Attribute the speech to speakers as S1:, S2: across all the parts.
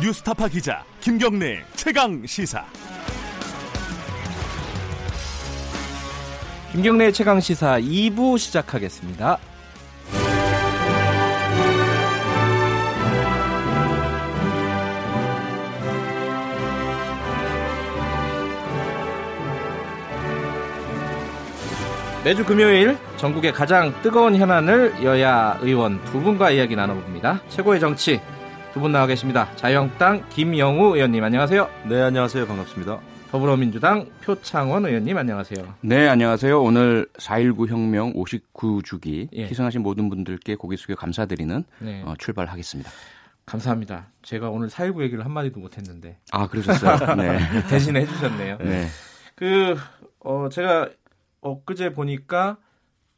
S1: 뉴스타파 기자 김경래 최강 시사.
S2: 김경래 최강 시사 2부 시작하겠습니다. 매주 금요일 전국의 가장 뜨거운 현안을 여야 의원 두 분과 이야기 나눠봅니다. 최고의 정치 두 분 나와 계십니다. 자유한국당 김영우 의원님 안녕하세요.
S3: 네, 안녕하세요. 반갑습니다.
S2: 더불어민주당 표창원 의원님 안녕하세요.
S4: 네, 안녕하세요. 오늘 4.19 혁명 59주기
S2: 예.
S4: 희생하신 모든 분들께 고개 숙여 감사드리는
S2: 네.
S4: 어, 출발하겠습니다.
S2: 감사합니다. 제가 오늘 4.19 얘기를 한마디도 못했는데
S4: 아, 그러셨어요? 네.
S2: 대신 해주셨네요.
S4: 네.
S2: 그, 어, 제가 엊그제 보니까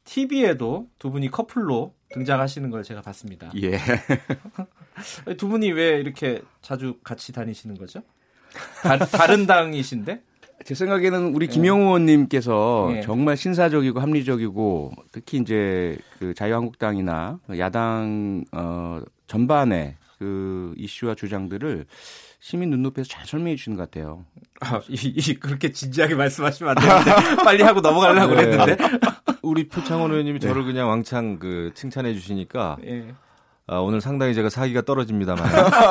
S2: TV에도 두 분이 커플로 등장하시는 걸 제가 봤습니다.
S4: 예.
S2: 두 분이 왜 이렇게 자주 같이 다니시는 거죠? 다, 다른 당이신데?
S4: 제 생각에는 우리 김영우 의원님께서
S2: 예.
S4: 정말 신사적이고 합리적이고 특히 이제 그 자유한국당이나 야당 어 전반의 그 이슈와 주장들을 시민 눈높이에서 잘 설명해 주시는 것 같아요.
S2: 아, 이, 이 그렇게 진지하게 말씀하시면 안 되는데 빨리 하고 넘어가려고
S3: 네.
S2: 그랬는데.
S3: 우리 표창원 의원님이 저를 그냥 왕창 그 칭찬해 주시니까
S2: 예.
S3: 아, 오늘 상당히 제가 사기가 떨어집니다만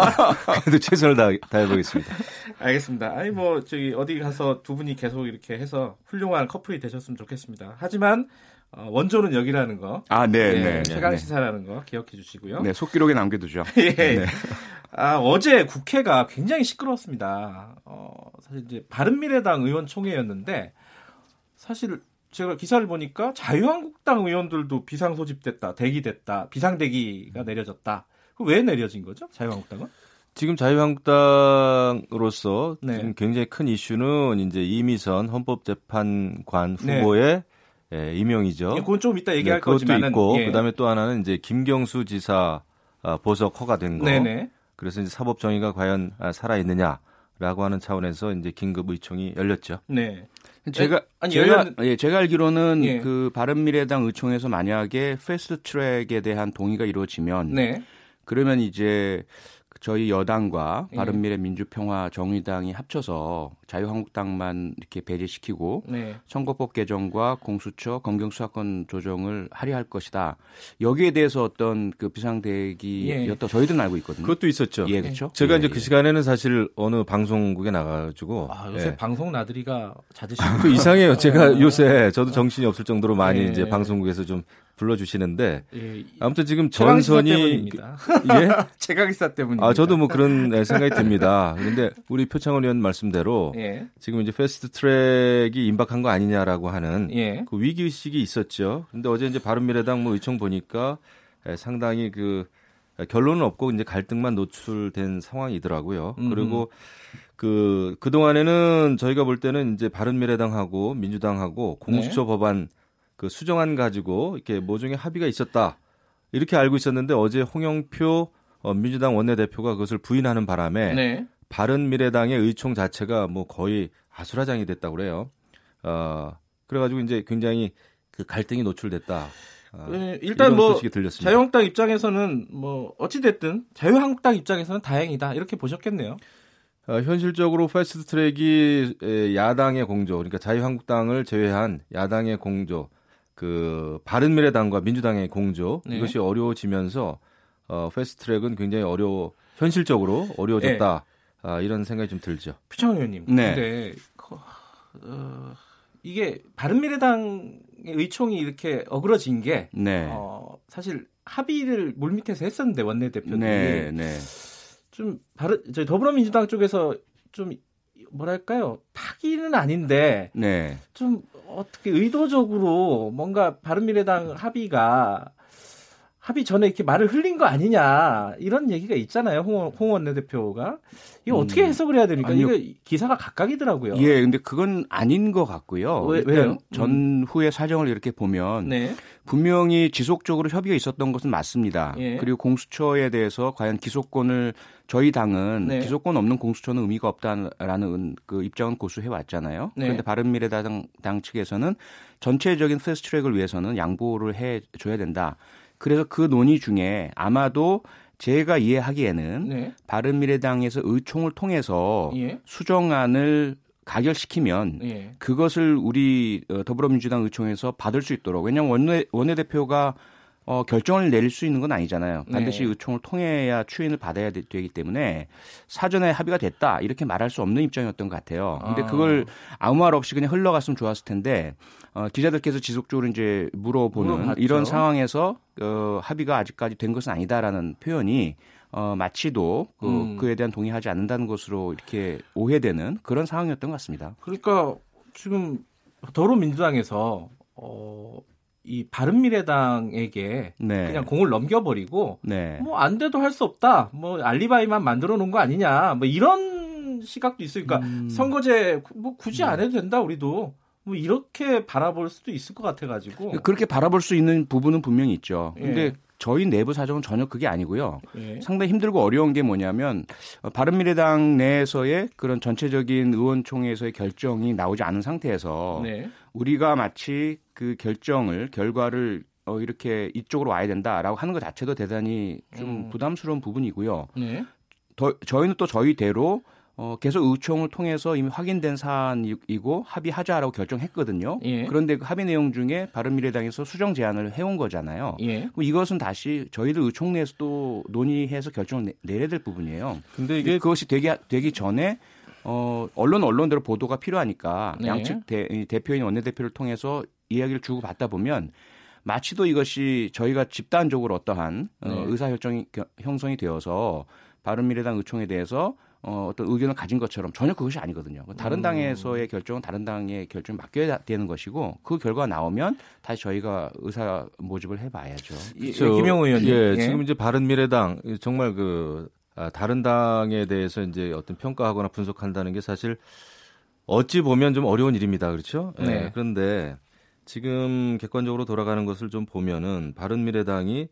S3: 그래도 최선을 다, 다해 보겠습니다.
S2: 알겠습니다. 아니 뭐 저기 어디 가서 두 분이 계속 이렇게 해서 훌륭한 커플이 되셨으면 좋겠습니다. 하지만 어, 원조는 여기라는 거,
S4: 아, 네,
S2: 예,
S4: 네.
S2: 최강
S4: 네.
S2: 시사라는 거 기억해 주시고요.
S4: 네, 속기록에 남겨두죠.
S2: 예. 아, 어제 국회가 굉장히 시끄러웠습니다. 어, 사실 이제 바른미래당 의원 총회였는데 사실 제가 기사를 보니까 자유한국당 의원들도 비상 소집됐다, 대기됐다, 비상 대기가 내려졌다. 그왜 내려진 거죠? 자유한국당은?
S3: 지금 자유한국당으로서
S2: 네.
S3: 지금 굉장히 큰 이슈는 이제 이미선 헌법재판관
S2: 네.
S3: 후보의 예, 임명이죠.
S2: 그건 좀 이따 얘기할
S3: 네, 그것도
S2: 거지만은
S3: 있고
S2: 예.
S3: 그다음에 또 하나는 이제 김경수 지사 아, 보석 허가된 거.
S2: 네네.
S3: 그래서 이제 사법 정의가 과연 아, 살아 있느냐라고 하는 차원에서 이제 긴급 의총이 열렸죠.
S2: 네.
S4: 제가
S2: 아니,
S4: 제가
S2: 열렸는-
S4: 예, 제가 알기로는
S2: 예.
S4: 그 바른미래당 의총에서 만약에 패스트 트랙에 대한 동의가 이루어지면
S2: 네.
S4: 그러면 이제 저희 여당과
S2: 예.
S4: 바른미래 민주평화 정의당이 합쳐서 자유한국당만 이렇게 배제시키고
S2: 네.
S4: 선거법 개정과 공수처 검경 수사권 조정을 하려 할 것이다. 여기에 대해서 어떤 그 비상대기였다 저희들은 알고 있거든요.
S3: 그것도 있었죠.
S4: 예, 그렇죠.
S3: 제가
S4: 예,
S3: 이제
S4: 예.
S3: 그 시간에는 사실 어느 방송국에 나가가지고
S2: 아, 요새
S3: 예.
S2: 방송 나들이가 잦으시고
S3: 그 이상해요. 제가 요새 저도 정신이 없을 정도로 많이
S2: 예.
S3: 이제 방송국에서 좀 불러주시는데
S2: 예,
S3: 아무튼 지금 전선이
S2: 때문입니다.
S3: 예?
S2: 최강기사 때문입니다.
S3: 아 저도 뭐 그런 네, 생각이 듭니다. 그런데 우리 표창원 의원 말씀대로
S2: 예.
S3: 지금 이제 패스트 트랙이 임박한 거 아니냐라고 하는
S2: 예.
S3: 그 위기 의식이 있었죠. 근데 어제 이제 바른미래당 뭐 의총 보니까 에, 상당히 그 에, 결론은 없고 이제 갈등만 노출된 상황이더라고요.
S2: 음흠.
S3: 그리고 그 그동안에는 저희가 볼 때는 이제 바른미래당하고 민주당하고 공수처 법안 그 수정안 가지고 이렇게 모종의 합의가 있었다. 이렇게 알고 있었는데 어제 홍영표 어, 민주당 원내대표가 그것을 부인하는 바람에
S2: 네.
S3: 바른미래당의 의총 자체가 뭐 거의 아수라장이 됐다고 그래요. 어, 그래가지고 이제 굉장히 그 갈등이 노출됐다. 어,
S2: 예, 일단 뭐. 자유한국당 입장에서는 뭐 어찌 됐든 자유한국당 입장에서는 다행이다 이렇게 보셨겠네요.
S3: 어, 현실적으로 패스트 트랙이 에, 야당의 공조, 그러니까 자유한국당을 제외한 야당의 공조, 그 바른미래당과 민주당의 공조
S2: 네.
S3: 이것이 어려워지면서 어, 패스트 트랙은 굉장히 어려워 현실적으로 어려워졌다. 아, 이런 생각이 좀 들죠.
S2: 표창원 의원님.
S4: 네.
S2: 근데 그, 어, 이게 바른미래당의 의총이 이렇게 어그러진 게
S4: 네.
S2: 어, 사실 합의를 물밑에서 했었는데 원내대표들이
S4: 네, 네.
S2: 좀 바른 저희 더불어민주당 쪽에서 좀 뭐랄까요 파기는 아닌데
S4: 네.
S2: 좀 어떻게 의도적으로 뭔가 바른미래당 합의가 합의 전에 이렇게 말을 흘린 거 아니냐 이런 얘기가 있잖아요 홍, 홍 원내대표가 이거 어떻게 해석을 해야 됩니까?
S4: 음. 아니요.
S2: 이거 기사가 각각이더라고요.
S4: 예, 근데 그건 아닌 것 같고요.
S2: 왜-
S4: 일단
S2: 왜요?
S4: 전후의 사정을 이렇게 보면
S2: 네,
S4: 분명히 지속적으로 협의가 있었던 것은 맞습니다.
S2: 예.
S4: 그리고 공수처에 대해서 과연 기소권을 저희 당은
S2: 네.
S4: 기소권 없는 공수처는 의미가 없다라는 그 입장은 고수해 왔잖아요.
S2: 네.
S4: 그런데 바른미래당 당 측에서는 전체적인 패스트트랙을 위해서는 양보를 해 줘야 된다. 그래서 그 논의 중에 아마도 제가 이해하기에는
S2: 네.
S4: 바른미래당에서 의총을 통해서
S2: 예.
S4: 수정안을 가결시키면
S2: 예.
S4: 그것을 우리 어, 더불어민주당 의총에서 받을 수 있도록 왜냐하면 원내 원내대표가 어, 결정을 내릴 수 있는 건 아니잖아요. 반드시
S2: 네.
S4: 의총을 통해야 추인을 받아야 되, 기 때문에 사전에 합의가 됐다 이렇게 말할 수 없는 입장이었던 것 같아요. 근데
S2: 아.
S4: 그걸 아무 말 없이 그냥 흘러갔으면 좋았을 텐데 어, 기자들께서 지속적으로 이제 물어보는
S2: 물어봤죠.
S4: 이런 상황에서 어, 합의가 아직까지 된 것은 아니다라는 표현이 어, 마치도 그,
S2: 음.
S4: 그에 대한 동의하지 않는다는 것으로 이렇게 오해되는 그런 상황이었던 것 같습니다.
S2: 그러니까 지금 더불어민주당에서 어, 이 바른미래당에게
S4: 네.
S2: 그냥 공을 넘겨버리고
S4: 네.
S2: 뭐안 돼도 할 수 없다. 뭐 알리바이만 만들어 놓은 거 아니냐. 뭐 이런 시각도 있으니까
S4: 음.
S2: 선거제 뭐 굳이 안 해도 된다. 우리도 뭐 이렇게 바라볼 수도 있을 것 같아가지고.
S4: 그렇게 바라볼 수 있는 부분은 분명히 있죠. 근데
S2: 예.
S4: 저희 내부 사정은 전혀 그게 아니고요.
S2: 예.
S4: 상당히 힘들고 어려운 게 뭐냐면 어, 바른미래당 내에서의 그런 전체적인 의원총회에서의 결정이 나오지 않은 상태에서
S2: 네.
S4: 우리가 마치 그 결정을 결과를 어, 이렇게 이쪽으로 와야 된다라고 하는 것 자체도 대단히 좀
S2: 음.
S4: 부담스러운 부분이고요.
S2: 네.
S4: 더, 저희는 또 저희대로 어, 계속 의총을 통해서 이미 확인된 사안이고 합의하자라고 결정했거든요.
S2: 예.
S4: 그런데 그 합의 내용 중에 바른미래당에서 수정 제안을 해온 거잖아요.
S2: 예.
S4: 그럼 이것은 다시 저희들 의총 내에서 또 논의해서 결정을 내, 내려야 될 부분이에요.
S3: 근데
S4: 이게 그것이 되기 되기 전에 어, 언론 언론대로 보도가 필요하니까
S2: 네.
S4: 양측 대, 이 대표인 원내대표를 통해서 이야기를 주고 받다 보면 마치도 이것이 저희가 집단적으로 어떠한 어,
S2: 네.
S4: 의사결정이 겨- 형성이 되어서 바른미래당 의총에 대해서 어, 어떤 의견을 가진 것처럼 전혀 그것이 아니거든요. 다른
S2: 음.
S4: 당에서의 결정은 다른 당의 결정을 맡겨야 되는 것이고 그 결과가 나오면 다시 저희가 의사 모집을 해봐야죠.
S2: 예,
S3: 저-
S2: 김영우 의원님.
S3: 예,
S2: 예.
S3: 지금 이제 바른미래당 정말 그 아, 다른 당에 대해서 이제 어떤 평가하거나 분석한다는 게 사실 어찌 보면 좀 어려운 일입니다. 그렇죠? 예,
S2: 네.
S3: 그런데 지금 객관적으로 돌아가는 것을 좀 보면은 바른미래당이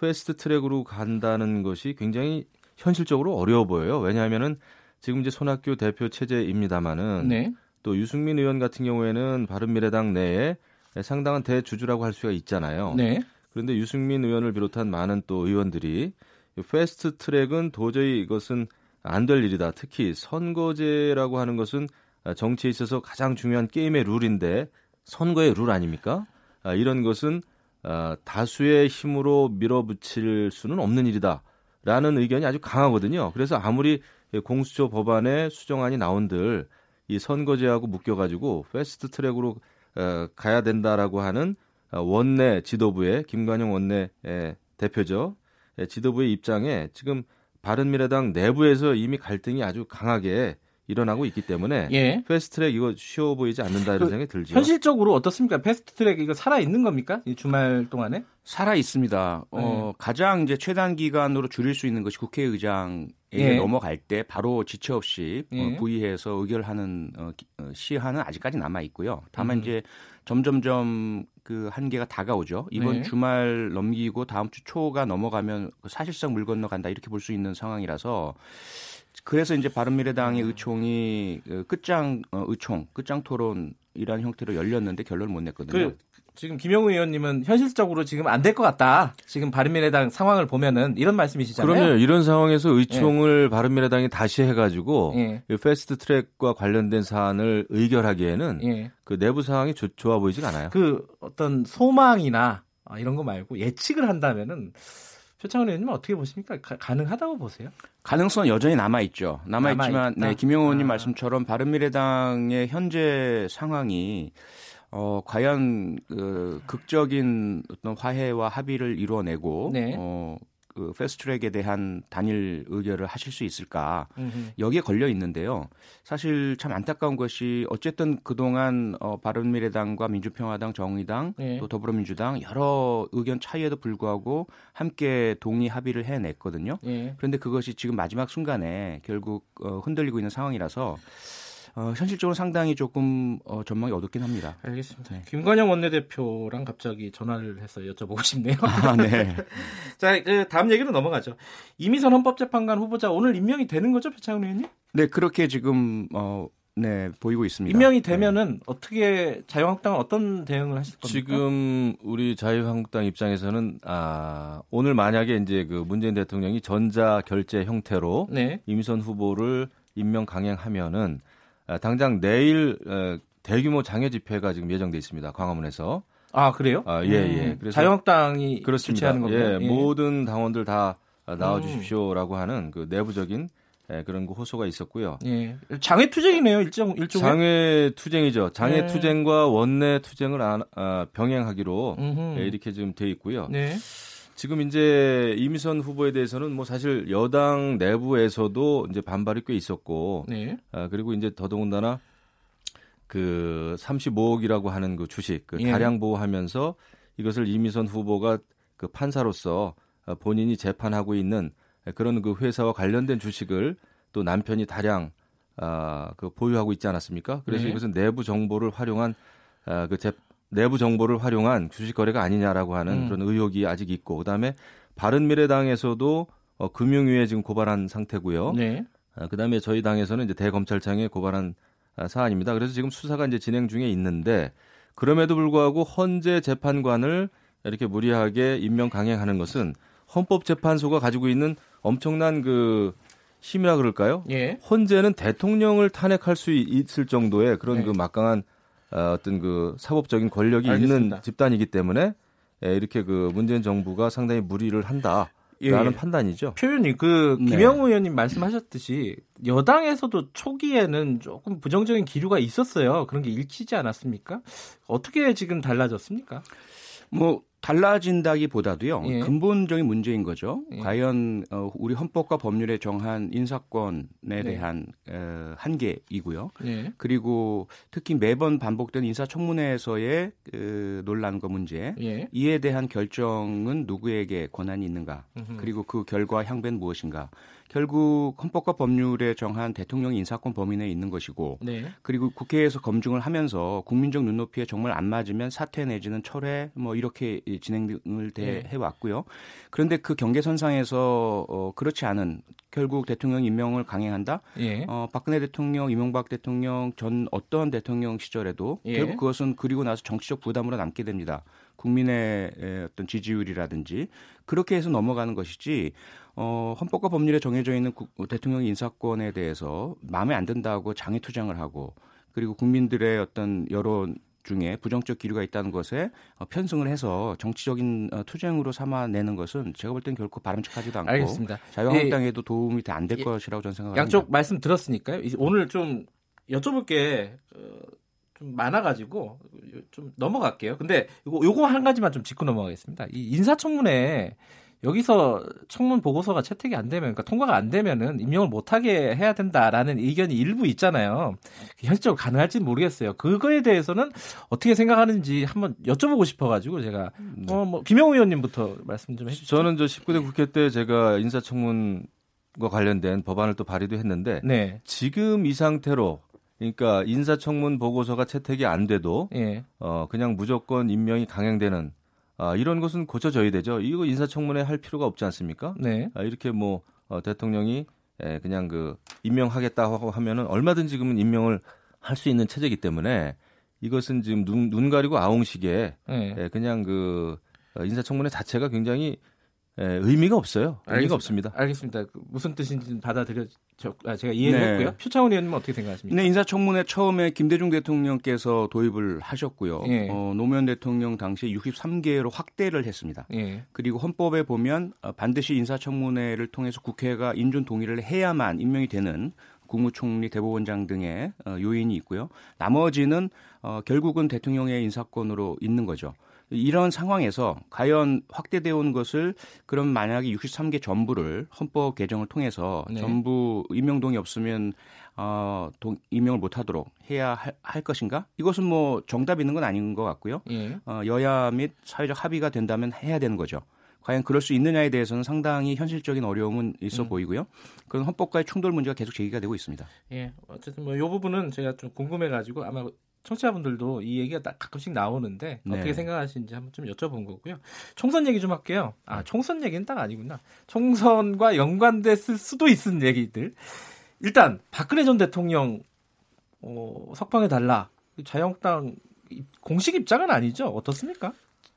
S3: 패스트 트랙으로 간다는 것이 굉장히 현실적으로 어려워 보여요. 왜냐하면은 지금 이제 손학규 대표 체제입니다마는
S2: 네.
S3: 또 유승민 의원 같은 경우에는 바른미래당 내에 상당한 대주주라고 할 수가 있잖아요.
S2: 네.
S3: 그런데 유승민 의원을 비롯한 많은 또 의원들이 이 패스트 트랙은 도저히 이것은 안 될 일이다. 특히 선거제라고 하는 것은 정치에 있어서 가장 중요한 게임의 룰인데 선거의 룰 아닙니까? 아, 이런 것은 아, 다수의 힘으로 밀어붙일 수는 없는 일이다. 라는 의견이 아주 강하거든요. 그래서 아무리 공수처 법안에 수정안이 나온들 이 선거제하고 묶여가지고 패스트 트랙으로 어, 가야 된다라고 하는 어, 원내 지도부의 김관영 원내 에, 대표죠. 예, 지도부의 입장에 지금 바른미래당 내부에서 이미 갈등이 아주 강하게 일어나고 있기 때문에
S2: 예.
S3: 패스트트랙 이거 쉬워 보이지 않는다 이런
S2: 그
S3: 생각이 들죠.
S2: 현실적으로 어떻습니까? 패스트트랙 이거 살아 있는 겁니까? 이 주말 동안에?
S4: 살아 있습니다. 어,
S2: 네.
S4: 가장 이제 최단 기간으로 줄일 수 있는 것이 국회의장에게
S2: 예.
S4: 넘어갈 때 바로 지체 없이
S2: 예.
S4: 어, 부의해서 의결하는 어, 기- 어, 시한은 아직까지 남아 있고요. 다만
S2: 음.
S4: 이제 점점점 그 한계가 다가오죠. 이번
S2: 네.
S4: 주말 넘기고 다음 주 초가 넘어가면 사실상 물 건너간다 이렇게 볼 수 있는 상황이라서 그래서 이제 바른미래당의 의총이 어, 끝장 어, 의총 끝장 토론이라는 형태로 열렸는데 결론을 못 냈거든요.
S2: 그 지금 김영우 의원님은 현실적으로 지금 안 될 것 같다. 지금 바른미래당 상황을 보면은 이런 말씀이시잖아요.
S3: 그럼요. 이런 상황에서 의총을 바른미래당이 다시 해가지고
S2: 예.
S3: 이 패스트트랙과 관련된 사안을 의결하기에는
S2: 예.
S3: 그 내부 상황이 좋, 좋아 보이지가 않아요.
S2: 그 어떤 소망이나 아, 이런 거 말고 예측을 한다면은 표창원 의원님은 어떻게 보십니까? 가, 능하다고 보세요?
S4: 가능성은 여전히 남아 있죠. 남아 있지만? 네, 김영호 의원님
S2: 아.
S4: 말씀처럼 바른미래당의 현재 상황이 어 과연 그 극적인 어떤 화해와 합의를 이루어내고
S2: 네.
S4: 어, 그 패스트트랙에 대한 단일 의결을 하실 수 있을까. 여기에 걸려 있는데요. 사실 참 안타까운 것이 어쨌든 그동안 어, 바른미래당과 민주평화당, 정의당,
S2: 네.
S4: 또 더불어민주당 여러 의견 차이에도 불구하고 함께 동의 합의를 해냈거든요.
S2: 예.
S4: 그런데 그것이 지금 마지막 순간에 결국 어, 흔들리고 있는 상황이라서 어, 현실적으로 상당히 조금 어, 전망이 어둡긴 합니다.
S2: 알겠습니다.
S4: 네.
S2: 김관영 원내대표랑 갑자기 전화를 해서 여쭤보고 싶네요.
S4: 아, 네.
S2: 자, 그 다음 얘기로 넘어가죠. 이미선 헌법재판관 후보자 오늘 임명이 되는 거죠, 표창원 의원님?
S4: 네, 그렇게 지금 어, 네, 보이고 있습니다.
S2: 임명이 되면은 어떻게 자유한국당은 어떤 대응을 하실 겁니까?
S3: 지금 우리 자유한국당 입장에서는 아, 오늘 만약에 이제 그 문재인 대통령이 전자 결제 형태로
S2: 네.
S3: 임선 후보를 임명 강행하면은 아, 당장 내일 어, 대규모 장외 집회가 지금 예정돼 있습니다. 광화문에서.
S2: 아 그래요?
S3: 아, 예, 예.
S2: 음,
S3: 그래서
S2: 자유한국당이
S3: 그렇습니다.
S2: 주최하는 건가요?
S3: 예, 모든 당원들 다
S2: 음.
S3: 나와 주십시오라고 하는 그 내부적인 예, 그런 그 호소가 있었고요.
S2: 예. 장외 투쟁이네요, 일정 일종의.
S3: 장외 투쟁이죠. 장외
S2: 네.
S3: 투쟁과 원내 투쟁을 안- 아, 병행하기로. 예, 이렇게 지금 돼 있고요.
S2: 네.
S3: 지금 이제 이미선 후보에 대해서는 뭐 사실 여당 내부에서도 이제 반발이 꽤 있었고,
S2: 네.
S3: 아, 그리고 이제 더더군다나 그 35억이라고 하는 그 주식 그
S2: 예.
S3: 다량 보호하면서 이것을 이미선 후보가 그 판사로서 어, 본인이 재판하고 있는 그런 그 회사와 관련된 주식을 또 남편이 다량 아, 그 보유하고 있지 않았습니까? 그래서
S2: 네.
S3: 이것은 내부 정보를 활용한 아, 그 재, 내부 정보를 활용한 주식 거래가 아니냐라고 하는
S2: 음.
S3: 그런 의혹이 아직 있고 그다음에 바른미래당에서도 어, 금융위에 지금 고발한 상태고요.
S2: 네.
S3: 아, 그다음에 저희 당에서는 이제 대검찰청에 고발한 아, 사안입니다. 그래서 지금 수사가 이제 진행 중에 있는데 그럼에도 불구하고 헌재 재판관을 이렇게 무리하게 임명 강행하는 것은 헌법재판소가 가지고 있는 엄청난 그 힘이라 그럴까요?
S2: 예.
S3: 헌재는 대통령을 탄핵할 수 있을 정도의 그런
S2: 네.
S3: 그 막강한 어, 어떤 그 사법적인 권력이
S2: 알겠습니다.
S3: 있는 집단이기 때문에 예, 이렇게 그 문재인 정부가 상당히 무리를 한다 라는
S2: 예.
S3: 판단이죠.
S2: 표현이 그
S4: 네.
S2: 김영우 의원님 말씀하셨듯이 여당에서도 초기에는 조금 부정적인 기류가 있었어요. 그런 게 읽히지 않았습니까? 어떻게 지금 달라졌습니까?
S4: 뭐 달라진다기보다도요
S2: 예.
S4: 근본적인 문제인 거죠.
S2: 예.
S4: 과연 어, 우리 헌법과 법률에 정한 인사권에
S2: 네.
S4: 대한 어, 한계이고요.
S2: 네.
S4: 그리고 특히 매번 반복되는 인사청문회에서의 그 논란과 문제
S2: 예.
S4: 이에 대한 결정은 누구에게 권한이 있는가?
S2: 음흠.
S4: 그리고 그 결과 향배는 무엇인가? 결국 헌법과 법률에 정한 대통령 인사권 범위 내에 있는 것이고
S2: 네.
S4: 그리고 국회에서 검증을 하면서 국민적 눈높이에 정말 안 맞으면 사퇴 내지는 철회 뭐 이렇게 진행을
S2: 네.
S4: 해 왔고요. 그런데 그 경계선상에서 어, 그렇지 않은 결국 대통령 임명을 강행한다.
S2: 예.
S4: 어, 박근혜 대통령, 이명박 대통령 전 어떠한 대통령 시절에도
S2: 예.
S4: 결국 그것은 그리고 나서 정치적 부담으로 남게 됩니다. 국민의 에, 어떤 지지율이라든지 그렇게 해서 넘어가는 것이지 어, 헌법과 법률에 정해져 있는 국- 대통령 인사권에 대해서 마음에 안 든다고 장애 투쟁을 하고 그리고 국민들의 어떤 여론 중에 부정적 기류가 있다는 것에 어, 편승을 해서 정치적인 어, 투쟁으로 삼아내는 것은 제가 볼 땐 결코 바람직하지도 않고
S2: 알겠습니다.
S4: 자유한국당에도 도움이 안될
S2: 예.
S4: 것이라고 저는 생각합니다.
S2: 양쪽 말씀 들었으니까요. 이제 오늘 좀 여쭤볼 게 어, 좀 많아가지고 좀 넘어갈게요. 근데 요거, 요거 한 가지만 좀 짚고 넘어가겠습니다. 이 인사청문회 여기서 청문 보고서가 채택이 안 되면, 그러니까 통과가 안 되면은 임명을 못 하게 해야 된다라는 의견이 일부 있잖아요. 현실적으로 가능할지는 모르겠어요. 그거에 대해서는 어떻게 생각하는지 한번 여쭤보고 싶어 가지고 제가 어, 뭐 김영우 의원님부터 말씀 좀 해 주시죠.
S3: 저는 저 19대 국회 때 제가 인사청문과 관련된 법안을 또 발의도 했는데
S2: 네,
S3: 지금 이 상태로 그러니까 인사청문 보고서가 채택이 안 돼도
S2: 예,
S3: 어 그냥 무조건 임명이 강행되는 아 이런 것은 고쳐져야 되죠. 이거 인사청문회 할 필요가 없지 않습니까?
S2: 네,
S3: 아, 이렇게 뭐 어, 대통령이 에, 그냥 그 임명하겠다고 하면은 얼마든지 지금은 임명을 할 수 있는 체제이기 때문에 이것은 지금 눈, 눈 가리고 아웅식의
S2: 예.
S3: 에, 그냥 그 어, 인사청문회 자체가 굉장히 에, 의미가 없어요. 의미가
S2: 알겠습니다.
S3: 없습니다.
S2: 알겠습니다. 그 무슨 뜻인지는 받아들여 저, 아, 제가 이해를
S4: 네.
S2: 했고요. 표창원 의원님은 어떻게 생각하십니까?
S4: 네, 인사청문회 처음에 김대중 대통령께서 도입을 하셨고요.
S2: 예.
S4: 어, 노무현 대통령 당시에 63개로 확대를 했습니다.
S2: 예.
S4: 그리고 헌법에 보면 어, 반드시 인사청문회를 통해서 국회가 인준 동의를 해야만 임명이 되는 국무총리, 대법원장 등의 어, 요인이 있고요. 나머지는 어, 결국은 대통령의 인사권으로 있는 거죠. 이런 상황에서 과연 확대되어 온 것을 그럼 만약에 63개 전부를 헌법 개정을 통해서
S2: 네.
S4: 전부 임명 동의 없으면 어, 동, 임명을 못하도록 해야 할, 할 것인가? 이것은 뭐 정답 있는 건 아닌 것 같고요.
S2: 예.
S4: 어, 여야 및 사회적 합의가 된다면 해야 되는 거죠. 과연 그럴 수 있느냐에 대해서는 상당히 현실적인 어려움은 있어
S2: 음.
S4: 보이고요. 그런 헌법과의 충돌 문제가 계속 제기가 되고 있습니다.
S2: 예. 어쨌든 뭐 이 부분은 제가 좀 궁금해 가지고 아마 청취자분들도 이 얘기가 딱 가끔씩 나오는데
S4: 네.
S2: 어떻게 생각하시는지 한번 좀 여쭤본 거고요. 총선 얘기 좀 할게요. 아, 총선 얘기는 딱 아니구나. 총선과 연관됐을 수도 있는 얘기들. 일단 박근혜 전 대통령 어, 석방해 달라. 자유한국당 공식 입장은 아니죠? 어떻습니까?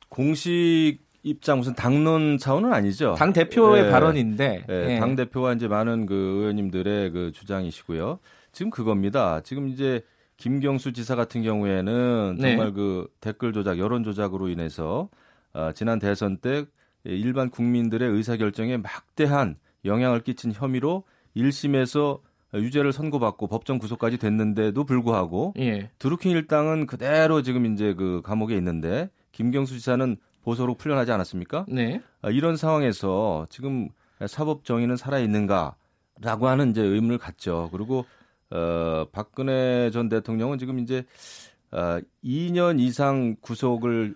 S3: 공식 입장 무슨 당론 차원은 아니죠.
S2: 당 대표의
S3: 예.
S2: 발언인데.
S3: 예,
S2: 예.
S3: 당 대표와 이제 많은 그 의원님들의 그 주장이시고요. 지금 그겁니다. 지금 이제 김경수 지사 같은 경우에는
S2: 네.
S3: 정말 그 댓글 조작, 여론 조작으로 인해서 아, 지난 대선 때 일반 국민들의 의사 결정에 막대한 영향을 끼친 혐의로 1심에서 유죄를 선고받고 법정 구속까지 됐는데도 불구하고
S2: 예.
S3: 드루킹 일당은 그대로 지금 이제 그 감옥에 있는데 김경수 지사는 보소로 풀려나지 않았습니까?
S2: 네.
S3: 아, 이런 상황에서 지금 사법 정의는 살아 있는가라고 하는 이제 의문을 갖죠. 그리고 어, 박근혜 전 대통령은 지금 이제 어, 2년 이상 구속을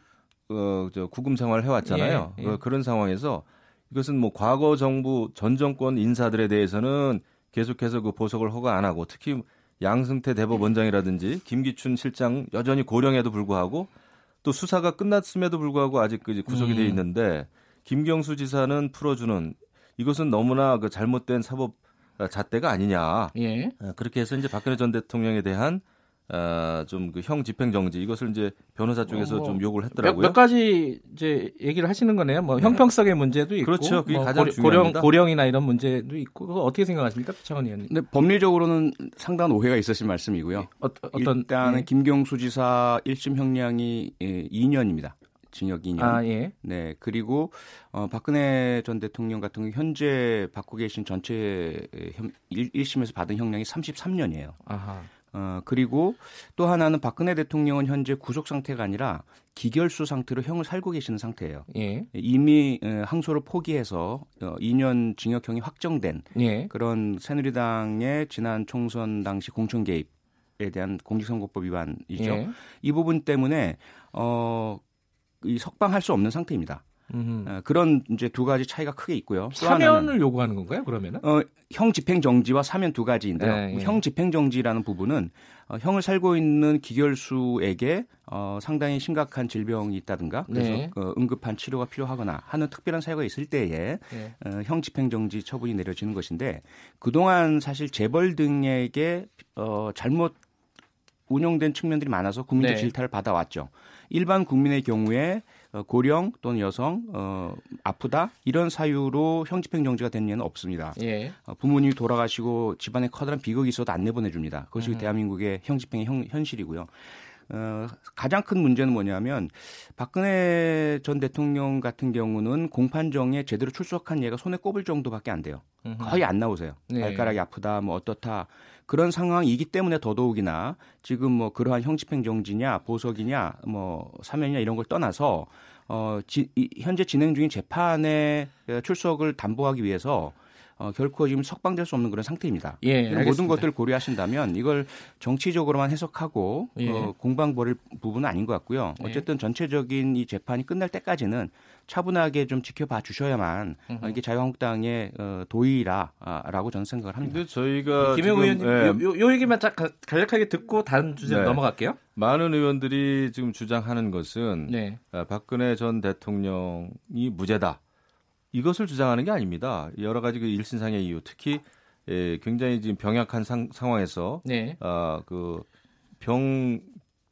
S3: 어, 저 구금 생활을 해왔잖아요.
S2: 예, 예.
S3: 어, 그런 상황에서 이것은 뭐 과거 정부 전 정권 인사들에 대해서는 계속해서 그 보석을 허가 안 하고 특히 양승태 대법원장이라든지 김기춘 실장 여전히 고령에도 불구하고 또 수사가 끝났음에도 불구하고 아직 그 구속이 돼
S2: 음.
S3: 있는데 김경수 지사는 풀어주는 이것은 너무나 그 잘못된 사법 잣대가 아니냐.
S2: 예.
S3: 어, 그렇게 해서 이제 박근혜 전 대통령에 대한 어, 좀그 형 집행 정지 이것을 이제 변호사 쪽에서
S2: 어,
S3: 뭐좀 요구를
S2: 몇,
S3: 했더라고요.
S2: 몇 가지 이제 얘기를 하시는 거네요. 뭐 형평성의 문제도 있고,
S3: 그렇죠. 그게
S2: 뭐
S3: 가장
S2: 고령,
S3: 중요합니다.
S2: 고령이나 이런 문제도 있고, 그거 어떻게 생각하십니까, 차원 의원님?
S4: 근데 법리적으로는 상당한 오해가 있으신 말씀이고요.
S2: 어, 어떤
S4: 일단은
S2: 예.
S4: 김경수 지사 1심 형량이 예, 2년입니다. 징역 2년.
S2: 아 예.
S4: 네. 그리고 어, 박근혜 전 대통령 같은 경우 현재 받고 계신 전체 형, 1, 1심에서 받은 형량이 33년이에요.
S2: 아하.
S4: 어, 그리고 또 하나는 박근혜 대통령은 현재 구속 상태가 아니라 기결수 상태로 형을 살고 계시는 상태예요.
S2: 예.
S4: 이미 에, 항소를 포기해서 어, 2년 징역형이 확정된
S2: 예.
S4: 그런 새누리당의 지난 총선 당시 공천 개입에 대한 공직선거법 위반이죠.
S2: 예.
S4: 이 부분 때문에 어, 이 석방할 수 없는 상태입니다.
S2: 음.
S4: 어, 그런 이제 두 가지 차이가 크게 있고요.
S2: 사면을 요구하는 건가요, 그러면은?
S4: 어, 형 집행 정지와 사면 두 가지인데요.
S2: 네, 예.
S4: 형 집행 정지라는 부분은 어, 형을 살고 있는 기결수에게 어, 상당히 심각한 질병이 있다든가 그래서
S2: 네.
S4: 어, 응급한 치료가 필요하거나 하는 특별한 사유가 있을 때에
S2: 예.
S4: 어, 형 집행 정지 처분이 내려지는 것인데 그동안 사실 재벌 등에게 어, 잘못 운영된 측면들이 많아서 국민적
S2: 네.
S4: 질타를 받아왔죠. 일반 국민의 경우에 어, 고령 또는 여성 어, 아프다 이런 사유로 형 집행 정지가 된 예는 없습니다.
S2: 예.
S4: 어, 부모님이 돌아가시고 집안에 커다란 비극이 있어도 안 내보내줍니다. 그것이
S2: 음.
S4: 대한민국의 형 집행의 형, 현실이고요. 어, 가장 큰 문제는 뭐냐면 박근혜 전 대통령 같은 경우는 공판정에 제대로 출석한 예가 손에 꼽을 정도밖에 안 돼요. 거의 안 나오세요.
S2: 네.
S4: 발가락이 아프다, 뭐 어떻다 그런 상황이기 때문에 더더욱이나 지금 뭐 그러한 형집행 정지냐 보석이냐 뭐 사면이냐 이런 걸 떠나서 어 지, 이, 현재 진행 중인 재판에 출석을 담보하기 위해서 어, 결코 지금 석방될 수 없는 그런 상태입니다.
S2: 예,
S4: 모든. 것들을 고려하신다면 이걸 정치적으로만 해석하고
S2: 예.
S4: 어, 공방 벌일 부분은 아닌 것 같고요.
S2: 네.
S4: 어쨌든 전체적인 이 재판이 끝날 때까지는 차분하게 좀 지켜봐 주셔야만 어, 이게 자유한국당의 어, 도의라라고 저는 생각을 합니다.
S3: 근데 저희가
S2: 김영
S3: 지금,
S2: 의원님,
S3: 예,
S2: 요, 요, 요 얘기만 딱 가- 간략하게 듣고 다른 주제로
S3: 네.
S2: 넘어갈게요.
S3: 많은 의원들이 지금 주장하는 것은
S2: 네.
S3: 아, 박근혜 전 대통령이 무죄다. 이것을 주장하는 게 아닙니다. 여러 가지 그 일신상의 이유, 특히 예, 굉장히 지금 병약한 상, 상황에서
S2: 네.
S3: 아, 그 병,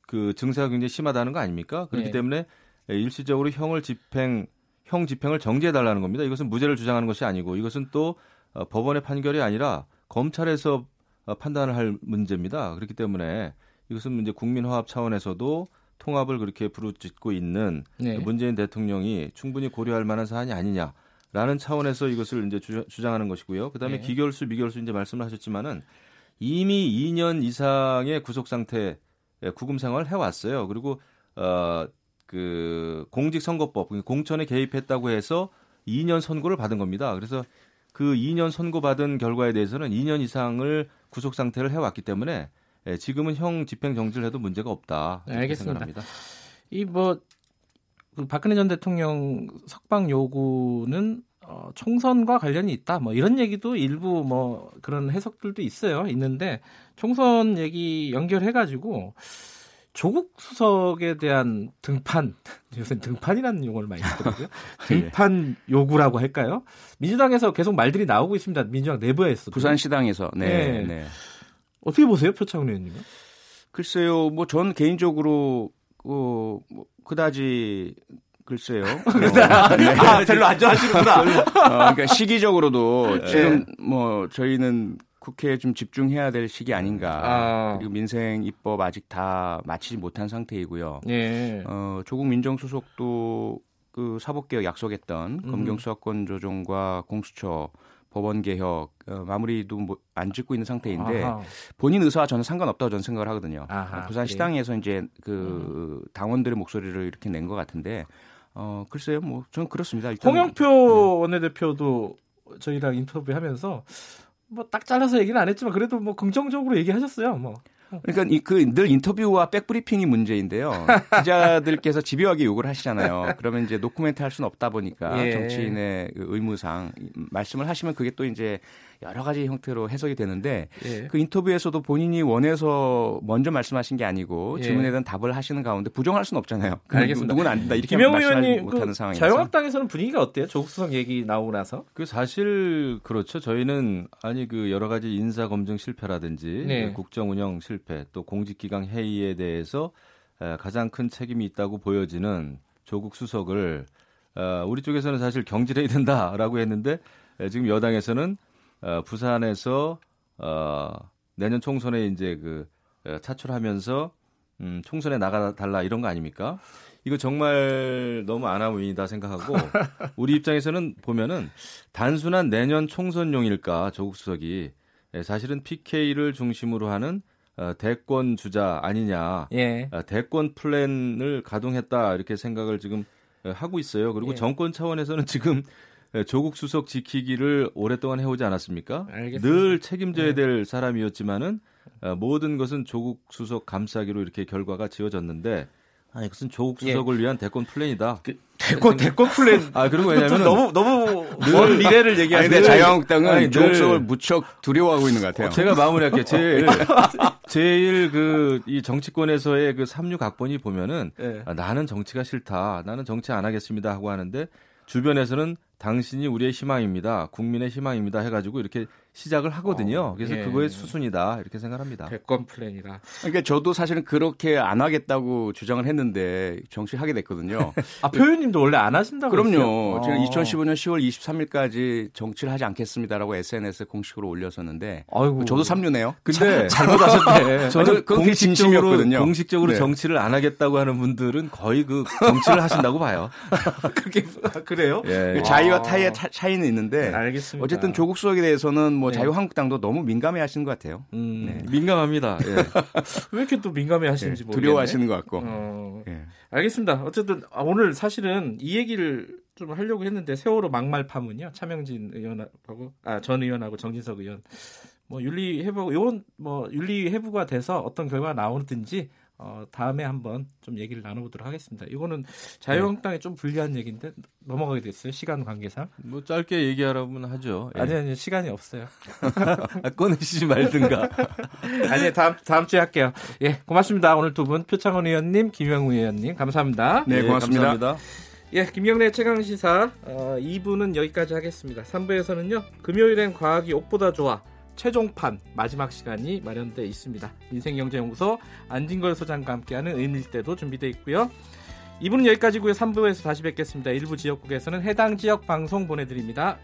S3: 그 증세가 굉장히 심하다는 거 아닙니까? 그렇기
S2: 네.
S3: 때문에 예, 일시적으로 형을 집행, 형 집행을 정지해 달라는 겁니다. 이것은 무죄를 주장하는 것이 아니고 이것은 또 어, 법원의 판결이 아니라 검찰에서 어, 판단을 할 문제입니다. 그렇기 때문에 이것은 이제 국민화합 차원에서도 통합을 그렇게 부르짖고 있는
S2: 네.
S3: 문재인 대통령이 충분히 고려할 만한 사안이 아니냐라는 차원에서 이것을 이제 주, 주장하는 것이고요. 그다음에
S2: 네.
S3: 기결수 미결수 이제 말씀을 하셨지만은 이미 2년 이상의 구속 상태 에 구금 생활을 해왔어요. 그리고 어 그 공직선거법 공천에 개입했다고 해서 2년 선고를 받은 겁니다. 그래서 그 2년 선고 받은 결과에 대해서는 2년 이상을 구속 상태를 해왔기 때문에 예, 지금은 형 집행 정지를 해도 문제가 없다.
S2: 네,
S3: 이렇게
S2: 알겠습니다.
S3: 생각합니다.
S2: 이뭐 그 박근혜 전 대통령 석방 요구는 어, 총선과 관련이 있다. 뭐 이런 얘기도 일부 뭐 그런 해석들도 있어요. 있는데 총선 얘기 연결해 가지고 조국 수석에 대한 등판 요새 등판이라는 용어를 많이 쓰더라고요. 등판 요구라고 할까요? 민주당에서 계속 말들이 나오고 있습니다. 민주당 내부에서
S4: 부산시당에서 네,
S2: 네.
S4: 네.
S2: 어떻게 보세요, 표창원 의원님은?
S4: 글쎄요, 뭐 전 개인적으로 어, 뭐 그다지 글쎄요.
S2: 어, 네. 아, 별로 안 좋아하시는구나.
S4: 어, 그러니까 시기적으로도 지금 뭐 저희는 국회에 좀 집중해야 될 시기 아닌가.
S2: 아.
S4: 그리고 민생 입법 아직 다 마치지 못한 상태이고요.
S2: 예.
S4: 어, 조국 민정수석도 그 사법개혁 약속했던
S2: 음.
S4: 검경 수사권 조정과 공수처 법원 개혁 어, 마무리도 뭐, 안 짓고 있는 상태인데
S2: 아하.
S4: 본인 의사와 저는 상관없다고 저는 생각을 하거든요.
S2: 아하,
S4: 부산
S2: 그래요?
S4: 시당에서 이제 그 당원들의 목소리를 이렇게 낸 것 같은데 어 글쎄요, 뭐 저는 그렇습니다. 일단
S2: 홍영표 원내대표도 저희랑 인터뷰하면서 뭐 딱 잘라서 얘기는 안 했지만 그래도 뭐 긍정적으로 얘기하셨어요. 뭐.
S4: 그러니까 그늘 인터뷰와 백브리핑이 문제인데요. 기자들께서 집요하게 요구를 하시잖아요. 그러면 이제 노코멘트 할 수는 없다 보니까
S2: 예.
S4: 정치인의 그 의무상 말씀을 하시면 그게 또 이제 여러 가지 형태로 해석이 되는데
S2: 예.
S4: 그 인터뷰에서도 본인이 원해서 먼저 말씀하신 게 아니고
S2: 예.
S4: 질문에 대한 답을 하시는 가운데 부정할 수는 없잖아요.
S2: 알겠습니다.
S4: 누구는 안 된다 이렇게 말씀하지
S2: 의원님
S4: 못하는
S2: 그
S4: 상황에서
S2: 자유한국당에서는 분위기가 어때요? 조국 수석 얘기 나오고 나서.
S3: 그 사실 그렇죠. 저희는 아니 그 여러 가지 인사 검증 실패라든지
S2: 네.
S3: 그 국정 운영 실패 또 공직기강 회의에 대해서 에, 가장 큰 책임이 있다고 보여지는 조국 수석을 어, 우리 쪽에서는 사실 경질해야 된다라고 했는데 에, 지금 여당에서는 어, 부산에서 어, 내년 총선에 이제 그 어, 차출하면서 음, 총선에 나가 달라 이런 거 아닙니까? 이거 정말 너무 아나무인이다 생각하고 우리 입장에서는 보면은 단순한 내년 총선용일까 조국 수석이 예, 사실은 PK를 중심으로 하는 어, 대권 주자 아니냐
S2: 예.
S3: 어, 대권 플랜을 가동했다 이렇게 생각을 지금 어, 하고 있어요. 그리고
S2: 예.
S3: 정권 차원에서는 지금 예, 조국 수석 지키기를 오랫동안 해오지 않았습니까?
S2: 알겠습니다.
S3: 늘 책임져야
S2: 예.
S3: 될 사람이었지만은 어, 모든 것은 조국 수석 감싸기로 이렇게 결과가 지어졌는데 아니 그것은 조국
S2: 예.
S3: 수석을 위한 대권 플랜이다.
S2: 대권 대권 플랜.
S3: 아 그리고 왜냐면
S2: 너무 너무 먼 미래를 얘기하는데
S4: 근데 자유한국당은
S3: 아니,
S4: 조국
S3: 늘-
S4: 수석을 무척 두려워하고 있는 것 같아요.
S3: 제가 마무리할게요. 제일 제일 그 이 정치권에서의 그 삼류 각본이 보면은
S2: 예.
S3: 아, 나는 정치가 싫다. 나는 정치 안 하겠습니다 하고 하는데 주변에서는 당신이 우리의 희망입니다. 국민의 희망입니다 해가지고 이렇게 시작을 하거든요.
S2: 어,
S3: 그래서
S2: 예.
S3: 그거의 수순이다 이렇게 생각합니다.
S2: 대권 플랜이라.
S4: 그러니까 저도 사실은 그렇게 안 하겠다고 주장을 했는데 정치를 하게 됐거든요.
S2: 아 표현님도 원래 안 하신다고
S4: 그럼요. 제가
S2: 어.
S4: 2015년 10월 23일까지 정치를 하지 않겠습니다라고 SNS에 공식으로 올렸었는데
S2: 아이고.
S4: 저도 삼류네요.
S3: 근데
S2: 잘못하셨네.
S3: 저는
S4: 그게
S3: 공식적으로
S4: 진심이었거든요.
S3: 공식적으로
S4: 네.
S3: 정치를 안 하겠다고 하는 분들은 거의 그 정치를 하신다고 봐요.
S2: 그렇게 아, 그래요?
S3: 예.
S4: 그 자의와 타의의 차, 차이는 있는데
S2: 알겠습니다.
S4: 어쨌든 조국 수석에 대해서는 뭐
S2: 네.
S4: 자유한국당도 너무 민감해 하시는 것 같아요.
S2: 음,
S4: 네.
S3: 민감합니다. 예.
S2: 왜 이렇게 또 민감해 하시는지
S4: 네,
S2: 모르겠네.
S4: 두려워하시는 것 같고.
S2: 어,
S4: 예.
S2: 알겠습니다. 어쨌든 아, 오늘 사실은 이 얘기를 좀 하려고 했는데 세월호 막말 파문이요. 차명진 의원하고 아, 전 의원하고 정진석 의원 뭐 윤리 해부 요건 뭐 윤리 해부가 돼서 어떤 결과가 나오든지 어, 다음에 한번 좀 얘기를 나눠보도록 하겠습니다. 이거는 자유한국당에 좀 불리한 얘기인데 넘어가게 됐어요. 시간 관계상.
S3: 뭐 짧게 얘기하라면 하죠. 예.
S2: 아니 아니 시간이 없어요.
S3: 아, 꺼내시지 말든가.
S2: 아니 다음 다음 주에 할게요. 예, 고맙습니다. 오늘 두 분 표창원 의원님, 김영우 의원님 감사합니다.
S4: 네,
S3: 예,
S4: 고맙습니다.
S3: 감사합니다.
S2: 예, 김경래 최강 시사 어, 2부는 여기까지 하겠습니다. 3부에서는요 금요일엔 과학이 옷보다 좋아 최종판 마지막 시간이 마련돼 있습니다. 인생경제연구소 안진걸 소장과 함께하는 의밀대도 준비되어 있고요. 2부는 여기까지고요. 3부에서 다시 뵙겠습니다. 일부 지역국에서는 해당 지역 방송 보내드립니다.